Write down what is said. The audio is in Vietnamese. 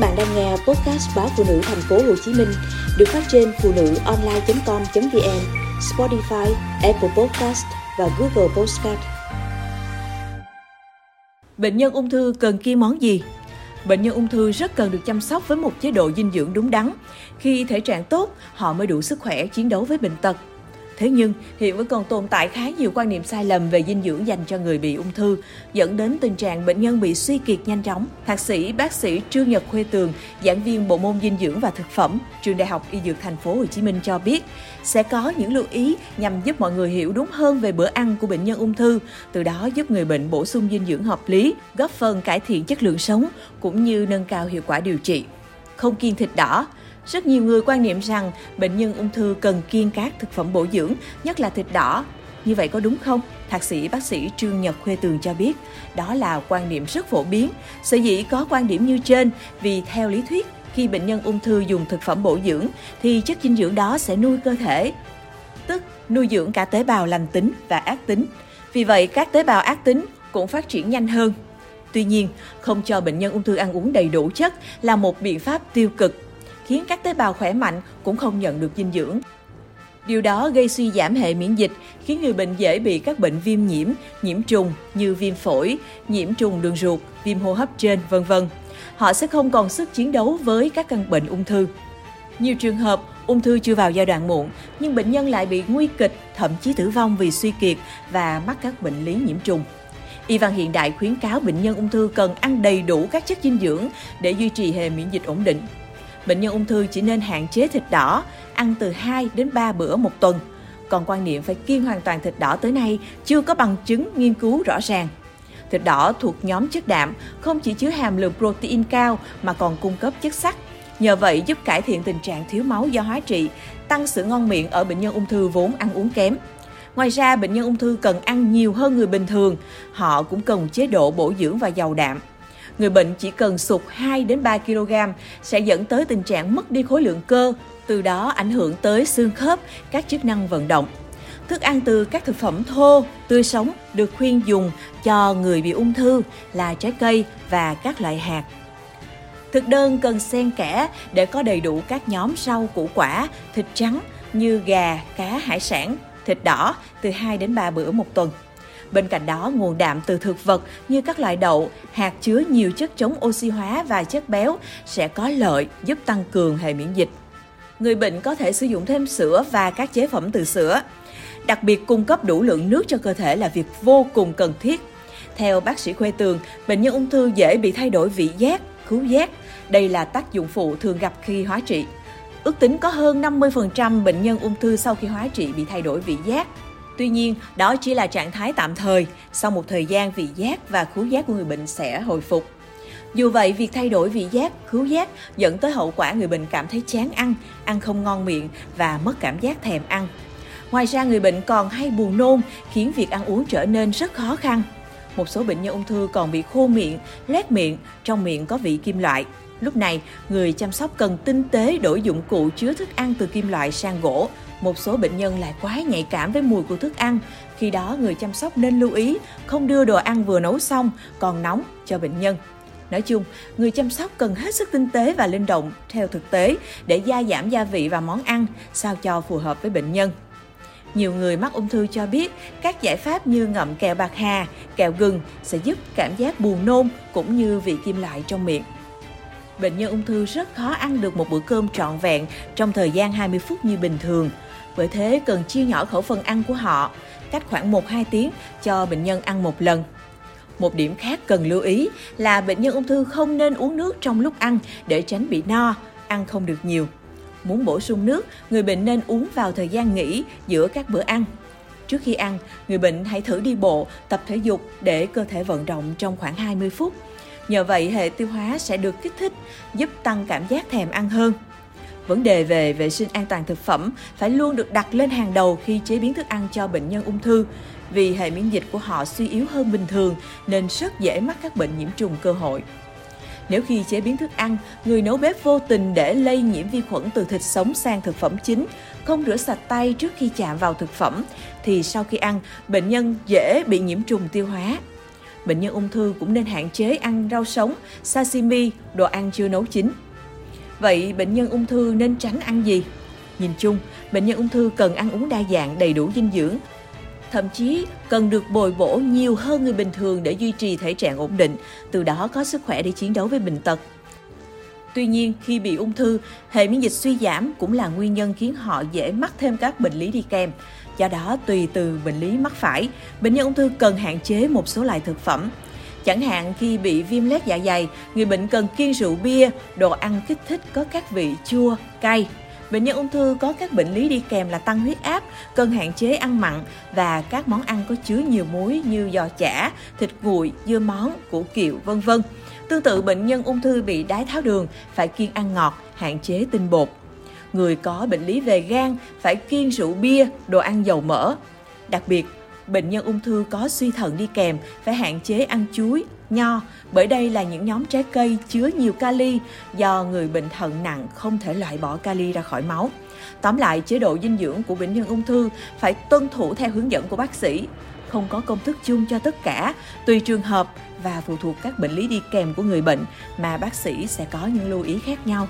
bạn đang nghe podcast báo phụ nữ thành phố Hồ Chí Minh được phát trên phụ nữ online.com.vn, Spotify, Apple Podcast và Google Podcast. Bệnh nhân ung thư cần kiêng món gì? Bệnh nhân ung thư rất cần được chăm sóc với một chế độ dinh dưỡng đúng đắn. Khi thể trạng tốt, họ mới đủ sức khỏe chiến đấu với bệnh tật. Thế nhưng, hiện vẫn còn tồn tại khá nhiều quan niệm sai lầm về dinh dưỡng dành cho người bị ung thư, dẫn đến tình trạng bệnh nhân bị suy kiệt nhanh chóng. Thạc sĩ bác sĩ Trương Nhật Khuê Tường, giảng viên bộ môn dinh dưỡng và thực phẩm, trường Đại học Y Dược Thành phố Hồ Chí Minh cho biết, sẽ có những lưu ý nhằm giúp mọi người hiểu đúng hơn về bữa ăn của bệnh nhân ung thư, từ đó giúp người bệnh bổ sung dinh dưỡng hợp lý, góp phần cải thiện chất lượng sống cũng như nâng cao hiệu quả điều trị. Không kiêng thịt đỏ, rất nhiều người quan niệm rằng bệnh nhân ung thư cần kiêng các thực phẩm bổ dưỡng, nhất là thịt đỏ. Như vậy có đúng không? Thạc sĩ bác sĩ Trương Nhật Khuê Tường cho biết, đó là quan niệm rất phổ biến. Sở dĩ có quan điểm như trên vì theo lý thuyết, khi bệnh nhân ung thư dùng thực phẩm bổ dưỡng thì chất dinh dưỡng đó sẽ nuôi cơ thể, tức nuôi dưỡng cả tế bào lành tính và ác tính. Vì vậy, các tế bào ác tính cũng phát triển nhanh hơn. Tuy nhiên, không cho bệnh nhân ung thư ăn uống đầy đủ chất là một biện pháp tiêu cực khiến các tế bào khỏe mạnh cũng không nhận được dinh dưỡng. Điều đó gây suy giảm hệ miễn dịch, khiến người bệnh dễ bị các bệnh viêm nhiễm, nhiễm trùng như viêm phổi, nhiễm trùng đường ruột, viêm hô hấp trên, vân vân. Họ sẽ không còn sức chiến đấu với các căn bệnh ung thư. Nhiều trường hợp ung thư chưa vào giai đoạn muộn, nhưng bệnh nhân lại bị nguy kịch, thậm chí tử vong vì suy kiệt và mắc các bệnh lý nhiễm trùng. Y văn hiện đại khuyến cáo bệnh nhân ung thư cần ăn đầy đủ các chất dinh dưỡng để duy trì hệ miễn dịch ổn định bệnh nhân ung thư chỉ nên hạn chế thịt đỏ, ăn từ 2 đến 3 bữa một tuần. Còn quan niệm phải kiêng hoàn toàn thịt đỏ tới nay chưa có bằng chứng nghiên cứu rõ ràng. Thịt đỏ thuộc nhóm chất đạm, không chỉ chứa hàm lượng protein cao mà còn cung cấp chất sắt. Nhờ vậy giúp cải thiện tình trạng thiếu máu do hóa trị, tăng sự ngon miệng ở bệnh nhân ung thư vốn ăn uống kém. Ngoài ra, bệnh nhân ung thư cần ăn nhiều hơn người bình thường. Họ cũng cần chế độ bổ dưỡng và giàu đạm người bệnh chỉ cần sụt 2 đến 3 kg sẽ dẫn tới tình trạng mất đi khối lượng cơ, từ đó ảnh hưởng tới xương khớp, các chức năng vận động. Thức ăn từ các thực phẩm thô, tươi sống được khuyên dùng cho người bị ung thư là trái cây và các loại hạt. Thực đơn cần xen kẽ để có đầy đủ các nhóm rau củ quả, thịt trắng như gà, cá, hải sản, thịt đỏ từ 2 đến 3 bữa một tuần. Bên cạnh đó, nguồn đạm từ thực vật như các loại đậu, hạt chứa nhiều chất chống oxy hóa và chất béo sẽ có lợi giúp tăng cường hệ miễn dịch. Người bệnh có thể sử dụng thêm sữa và các chế phẩm từ sữa. Đặc biệt cung cấp đủ lượng nước cho cơ thể là việc vô cùng cần thiết. Theo bác sĩ Khuê Tường, bệnh nhân ung thư dễ bị thay đổi vị giác, khứu giác. Đây là tác dụng phụ thường gặp khi hóa trị. Ước tính có hơn 50% bệnh nhân ung thư sau khi hóa trị bị thay đổi vị giác, Tuy nhiên, đó chỉ là trạng thái tạm thời, sau một thời gian vị giác và khứu giác của người bệnh sẽ hồi phục. Dù vậy, việc thay đổi vị giác, khứu giác dẫn tới hậu quả người bệnh cảm thấy chán ăn, ăn không ngon miệng và mất cảm giác thèm ăn. Ngoài ra, người bệnh còn hay buồn nôn khiến việc ăn uống trở nên rất khó khăn. Một số bệnh nhân ung thư còn bị khô miệng, lét miệng, trong miệng có vị kim loại. Lúc này, người chăm sóc cần tinh tế đổi dụng cụ chứa thức ăn từ kim loại sang gỗ một số bệnh nhân lại quá nhạy cảm với mùi của thức ăn. Khi đó, người chăm sóc nên lưu ý không đưa đồ ăn vừa nấu xong còn nóng cho bệnh nhân. Nói chung, người chăm sóc cần hết sức tinh tế và linh động theo thực tế để gia giảm gia vị và món ăn sao cho phù hợp với bệnh nhân. Nhiều người mắc ung thư cho biết các giải pháp như ngậm kẹo bạc hà, kẹo gừng sẽ giúp cảm giác buồn nôn cũng như vị kim loại trong miệng bệnh nhân ung thư rất khó ăn được một bữa cơm trọn vẹn trong thời gian 20 phút như bình thường. Bởi thế cần chia nhỏ khẩu phần ăn của họ, cách khoảng 1-2 tiếng cho bệnh nhân ăn một lần. Một điểm khác cần lưu ý là bệnh nhân ung thư không nên uống nước trong lúc ăn để tránh bị no, ăn không được nhiều. Muốn bổ sung nước, người bệnh nên uống vào thời gian nghỉ giữa các bữa ăn. Trước khi ăn, người bệnh hãy thử đi bộ, tập thể dục để cơ thể vận động trong khoảng 20 phút. Nhờ vậy hệ tiêu hóa sẽ được kích thích, giúp tăng cảm giác thèm ăn hơn. Vấn đề về vệ sinh an toàn thực phẩm phải luôn được đặt lên hàng đầu khi chế biến thức ăn cho bệnh nhân ung thư, vì hệ miễn dịch của họ suy yếu hơn bình thường nên rất dễ mắc các bệnh nhiễm trùng cơ hội. Nếu khi chế biến thức ăn, người nấu bếp vô tình để lây nhiễm vi khuẩn từ thịt sống sang thực phẩm chính, không rửa sạch tay trước khi chạm vào thực phẩm, thì sau khi ăn, bệnh nhân dễ bị nhiễm trùng tiêu hóa bệnh nhân ung thư cũng nên hạn chế ăn rau sống, sashimi, đồ ăn chưa nấu chín. Vậy bệnh nhân ung thư nên tránh ăn gì? Nhìn chung, bệnh nhân ung thư cần ăn uống đa dạng đầy đủ dinh dưỡng, thậm chí cần được bồi bổ nhiều hơn người bình thường để duy trì thể trạng ổn định, từ đó có sức khỏe để chiến đấu với bệnh tật. Tuy nhiên, khi bị ung thư, hệ miễn dịch suy giảm cũng là nguyên nhân khiến họ dễ mắc thêm các bệnh lý đi kèm. Do đó, tùy từ bệnh lý mắc phải, bệnh nhân ung thư cần hạn chế một số loại thực phẩm. Chẳng hạn khi bị viêm loét dạ dày, người bệnh cần kiêng rượu bia, đồ ăn kích thích có các vị chua, cay. Bệnh nhân ung thư có các bệnh lý đi kèm là tăng huyết áp, cần hạn chế ăn mặn và các món ăn có chứa nhiều muối như giò chả, thịt nguội, dưa món, củ kiệu, vân vân. Tương tự bệnh nhân ung thư bị đái tháo đường phải kiêng ăn ngọt, hạn chế tinh bột. Người có bệnh lý về gan phải kiêng rượu bia, đồ ăn dầu mỡ. Đặc biệt, bệnh nhân ung thư có suy thận đi kèm phải hạn chế ăn chuối, nho bởi đây là những nhóm trái cây chứa nhiều kali do người bệnh thận nặng không thể loại bỏ kali ra khỏi máu. Tóm lại, chế độ dinh dưỡng của bệnh nhân ung thư phải tuân thủ theo hướng dẫn của bác sĩ, không có công thức chung cho tất cả, tùy trường hợp và phụ thuộc các bệnh lý đi kèm của người bệnh mà bác sĩ sẽ có những lưu ý khác nhau.